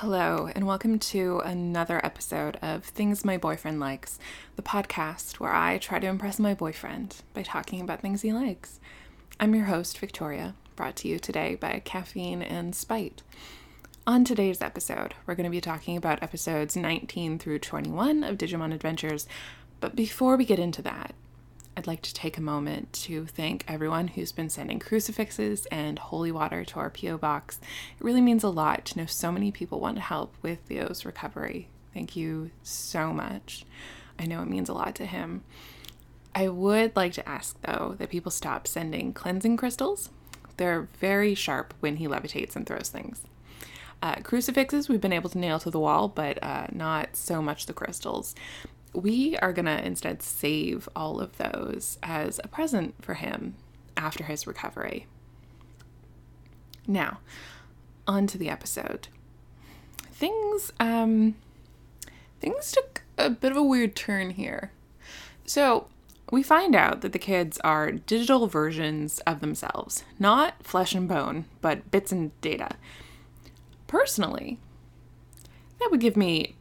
Hello, and welcome to another episode of Things My Boyfriend Likes, the podcast where I try to impress my boyfriend by talking about things he likes. I'm your host, Victoria, brought to you today by Caffeine and Spite. On today's episode, we're going to be talking about episodes 19 through 21 of Digimon Adventures, but before we get into that, I'd like to take a moment to thank everyone who's been sending crucifixes and holy water to our P.O. box. It really means a lot to know so many people want to help with Theo's recovery. Thank you so much. I know it means a lot to him. I would like to ask, though, that people stop sending cleansing crystals. They're very sharp when he levitates and throws things. Uh, crucifixes we've been able to nail to the wall, but uh, not so much the crystals we are going to instead save all of those as a present for him after his recovery. Now, on to the episode. Things um things took a bit of a weird turn here. So, we find out that the kids are digital versions of themselves, not flesh and bone, but bits and data. Personally, that would give me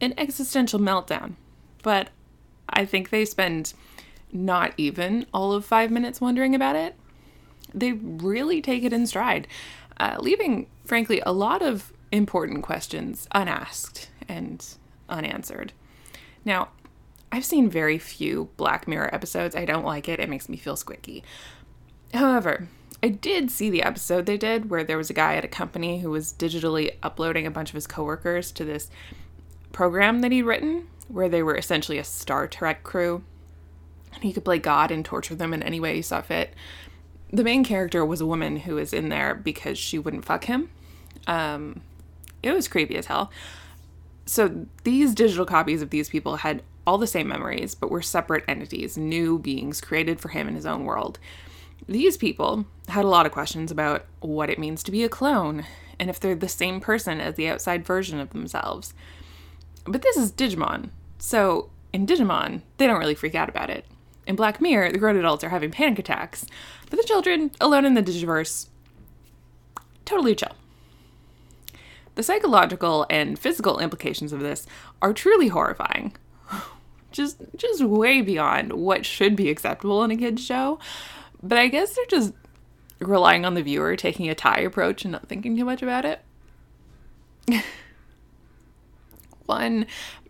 an existential meltdown but I think they spend not even all of five minutes wondering about it. They really take it in stride, uh, leaving, frankly, a lot of important questions unasked and unanswered. Now, I've seen very few Black Mirror episodes. I don't like it, it makes me feel squicky. However, I did see the episode they did where there was a guy at a company who was digitally uploading a bunch of his coworkers to this program that he'd written where they were essentially a Star Trek crew. And he could play God and torture them in any way he saw fit. The main character was a woman who was in there because she wouldn't fuck him. Um, it was creepy as hell. So these digital copies of these people had all the same memories, but were separate entities, new beings created for him in his own world. These people had a lot of questions about what it means to be a clone and if they're the same person as the outside version of themselves. But this is Digimon, so in Digimon, they don't really freak out about it. In Black Mirror, the grown adults are having panic attacks, but the children, alone in the Digiverse, totally chill. The psychological and physical implications of this are truly horrifying. Just just way beyond what should be acceptable in a kids show. But I guess they're just relying on the viewer taking a tie approach and not thinking too much about it. One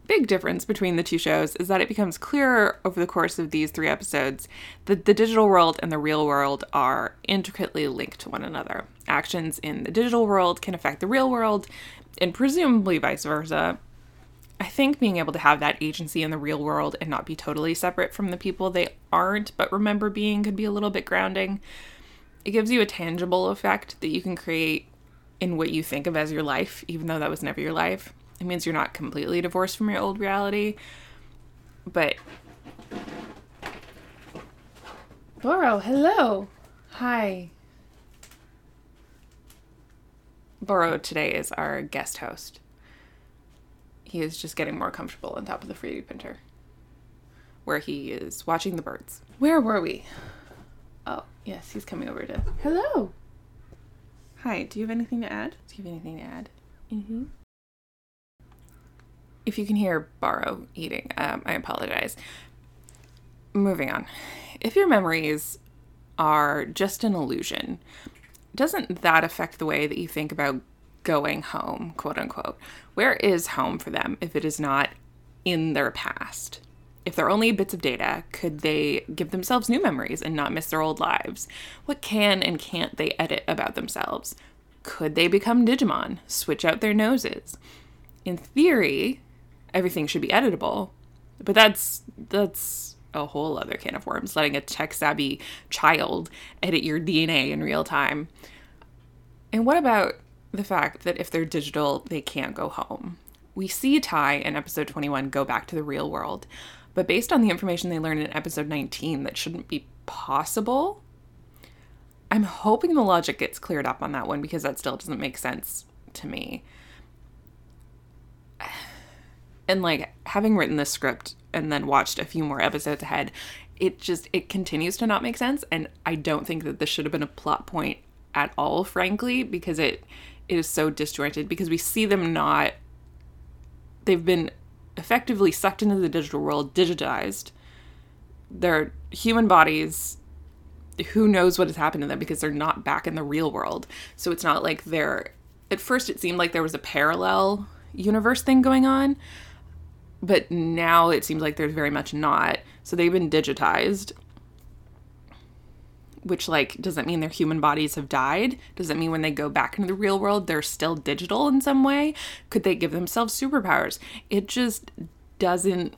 big difference between the two shows is that it becomes clearer over the course of these three episodes that the digital world and the real world are intricately linked to one another. Actions in the digital world can affect the real world, and presumably vice versa. I think being able to have that agency in the real world and not be totally separate from the people they aren't but remember being could be a little bit grounding. It gives you a tangible effect that you can create in what you think of as your life, even though that was never your life. It means you're not completely divorced from your old reality. But Boro, hello. Hi. Boro today is our guest host. He is just getting more comfortable on top of the 3D printer, where he is watching the birds. Where were we? Oh, yes, he's coming over to. Hello. Hi, do you have anything to add? Do you have anything to add? Mm-hmm if you can hear Boro eating, um, I apologize. Moving on. If your memories are just an illusion, doesn't that affect the way that you think about going home, quote unquote? Where is home for them if it is not in their past? If they're only bits of data, could they give themselves new memories and not miss their old lives? What can and can't they edit about themselves? Could they become Digimon, switch out their noses? In theory, everything should be editable. But that's that's a whole other can of worms, letting a tech savvy child edit your DNA in real time. And what about the fact that if they're digital, they can't go home? We see Tai in episode 21 go back to the real world, but based on the information they learned in episode 19, that shouldn't be possible. I'm hoping the logic gets cleared up on that one because that still doesn't make sense to me and like having written this script and then watched a few more episodes ahead it just it continues to not make sense and i don't think that this should have been a plot point at all frankly because it it is so disjointed because we see them not they've been effectively sucked into the digital world, digitized. Their human bodies who knows what has happened to them because they're not back in the real world. So it's not like they're at first it seemed like there was a parallel universe thing going on, but now it seems like there's very much not. So they've been digitized which like doesn't mean their human bodies have died? Does that mean when they go back into the real world they're still digital in some way? Could they give themselves superpowers? It just doesn't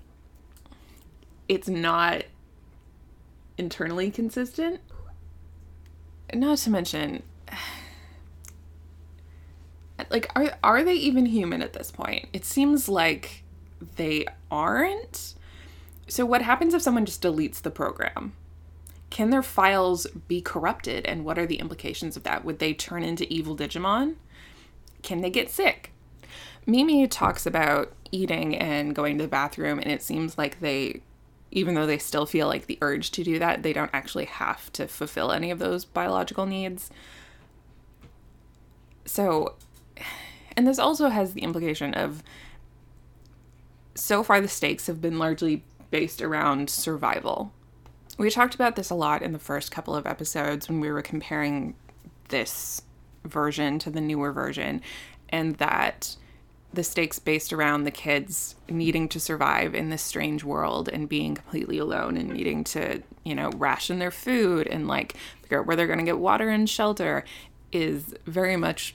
it's not internally consistent. Not to mention like are are they even human at this point? It seems like they aren't so what happens if someone just deletes the program can their files be corrupted and what are the implications of that? Would they turn into evil Digimon? Can they get sick? Mimi talks about eating and going to the bathroom, and it seems like they, even though they still feel like the urge to do that, they don't actually have to fulfill any of those biological needs. So, and this also has the implication of so far the stakes have been largely based around survival we talked about this a lot in the first couple of episodes when we were comparing this version to the newer version, and that the stakes based around the kids needing to survive in this strange world and being completely alone and needing to, you know, ration their food and like figure out where they're going to get water and shelter is very much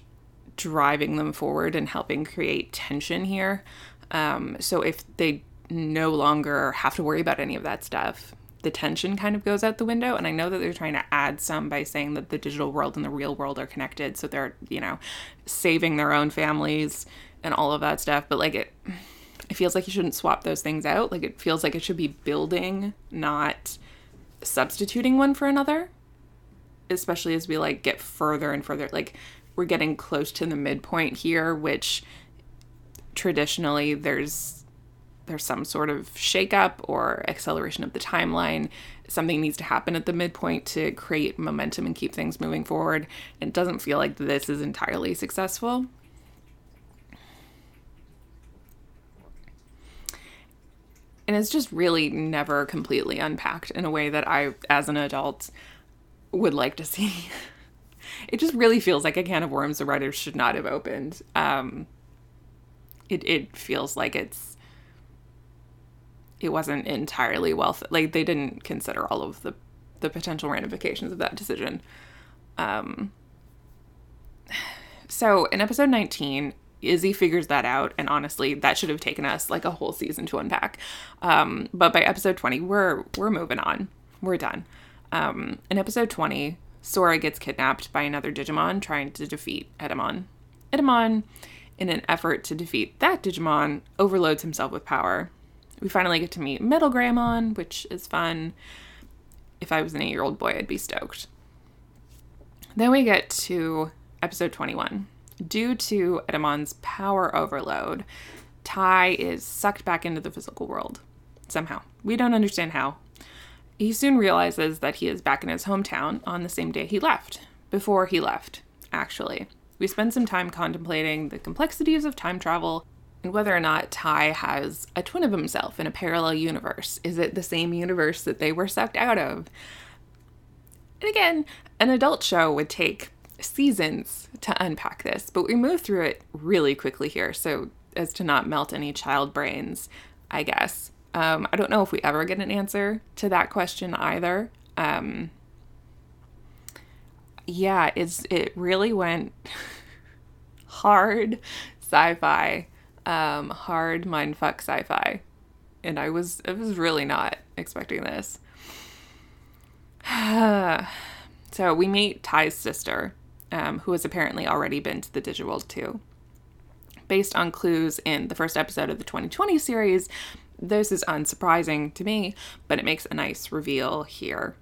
driving them forward and helping create tension here. Um, so if they no longer have to worry about any of that stuff, the tension kind of goes out the window. And I know that they're trying to add some by saying that the digital world and the real world are connected. So they're, you know, saving their own families and all of that stuff. But like it, it feels like you shouldn't swap those things out. Like it feels like it should be building, not substituting one for another. Especially as we like get further and further. Like we're getting close to the midpoint here, which traditionally there's there's some sort of shakeup or acceleration of the timeline. Something needs to happen at the midpoint to create momentum and keep things moving forward. It doesn't feel like this is entirely successful. And it's just really never completely unpacked in a way that I, as an adult, would like to see. it just really feels like a can of worms the writers should not have opened. Um, it, it feels like it's it wasn't entirely well like they didn't consider all of the the potential ramifications of that decision. Um, so in episode 19, Izzy figures that out, and honestly, that should have taken us like a whole season to unpack. Um, but by episode 20, we're we're moving on. We're done. Um, in episode 20, Sora gets kidnapped by another Digimon trying to defeat Etemon. Etemon, in an effort to defeat that Digimon, overloads himself with power we finally get to meet Metal Greymon, which is fun. If I was an eight year old boy, I'd be stoked. Then we get to episode 21. Due to Etemon's power overload, Tai is sucked back into the physical world. Somehow. We don't understand how. He soon realizes that he is back in his hometown on the same day he left. Before he left, actually. We spend some time contemplating the complexities of time travel and whether or not Tai has a twin of himself in a parallel universe. Is it the same universe that they were sucked out of? And again, an adult show would take seasons to unpack this, but we move through it really quickly here so as to not melt any child brains, I guess. Um, I don't know if we ever get an answer to that question either. Um, yeah, it's it really went hard sci-fi um, hard mindfuck sci-fi, and I was I was really not expecting this. so we meet Tai's sister, um, who has apparently already been to the Digiworld too. Based on clues in the first episode of the 2020 series, this is unsurprising to me, but it makes a nice reveal here.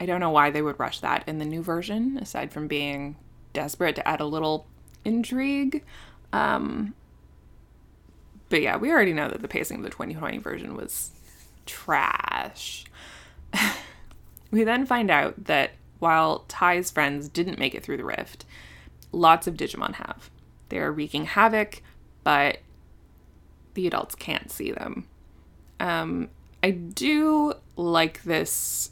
I don't know why they would rush that in the new version, aside from being desperate to add a little intrigue. Um, but yeah, we already know that the pacing of the 2020 version was trash. we then find out that while Tai's friends didn't make it through the rift, lots of Digimon have. They're wreaking havoc, but the adults can't see them. Um, I do like this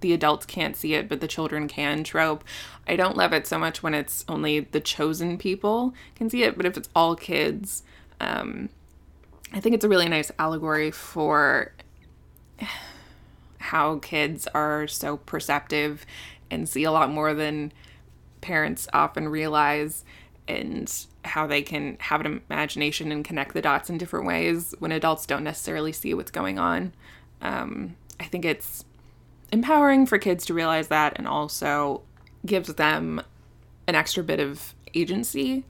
the adults can't see it, but the children can trope. I don't love it so much when it's only the chosen people can see it, but if it's all kids, um, I think it's a really nice allegory for how kids are so perceptive and see a lot more than parents often realize and how they can have an imagination and connect the dots in different ways when adults don't necessarily see what's going on. Um, I think it's empowering for kids to realize that and also gives them an extra bit of agency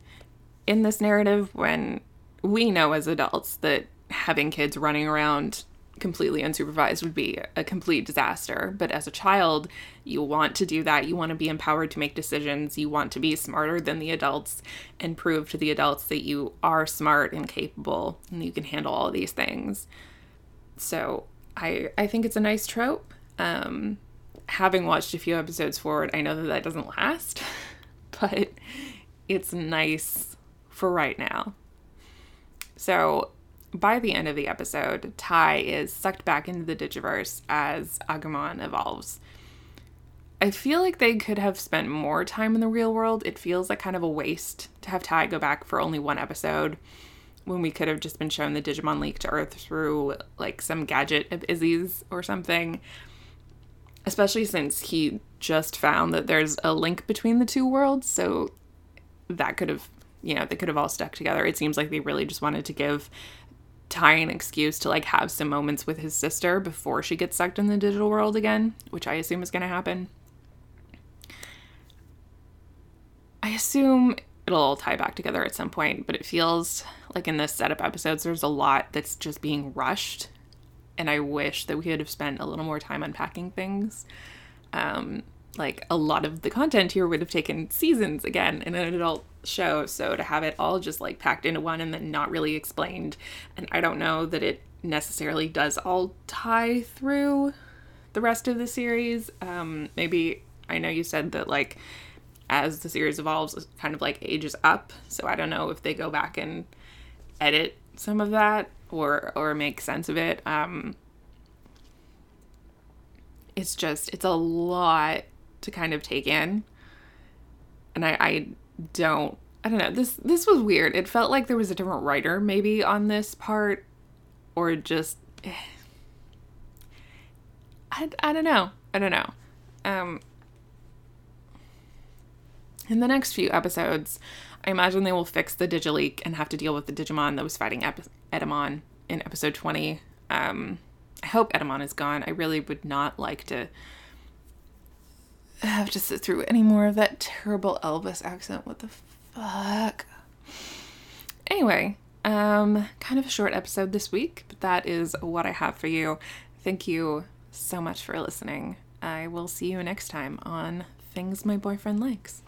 in this narrative when we know as adults that having kids running around completely unsupervised would be a complete disaster. But as a child, you want to do that. You want to be empowered to make decisions. You want to be smarter than the adults and prove to the adults that you are smart and capable and you can handle all these things. So I I think it's a nice trope. Um, having watched a few episodes forward, I know that that doesn't last, but it's nice for right now. So by the end of the episode, Tai is sucked back into the Digiverse as Agumon evolves. I feel like they could have spent more time in the real world. It feels like kind of a waste to have Tai go back for only one episode when we could have just been shown the Digimon leak to Earth through like some gadget of Izzy's or something. Especially since he just found that there's a link between the two worlds, so that could have, you know, they could have all stuck together. It seems like they really just wanted to give Tai an excuse to like have some moments with his sister before she gets sucked in the digital world again, which I assume is going to happen. I assume it'll all tie back together at some point, but it feels like in this setup episodes, there's a lot that's just being rushed. And I wish that we could have spent a little more time unpacking things. Um, like a lot of the content here would have taken seasons again in an adult show. So to have it all just like packed into one and then not really explained, and I don't know that it necessarily does all tie through the rest of the series. Um, maybe I know you said that like as the series evolves, it kind of like ages up. So I don't know if they go back and edit some of that or or make sense of it. Um, it's just it's a lot to kind of take in. And I, I don't I don't know. This this was weird. It felt like there was a different writer maybe on this part or just eh. I, I don't know. I don't know. Um in the next few episodes, I imagine they will fix the Digileak and have to deal with the Digimon that was fighting Ep- Etemon in episode 20. Um, I hope Etemon is gone. I really would not like to have to sit through any more of that terrible Elvis accent. What the fuck? Anyway, um, kind of a short episode this week, but that is what I have for you. Thank you so much for listening. I will see you next time on Things My Boyfriend Likes.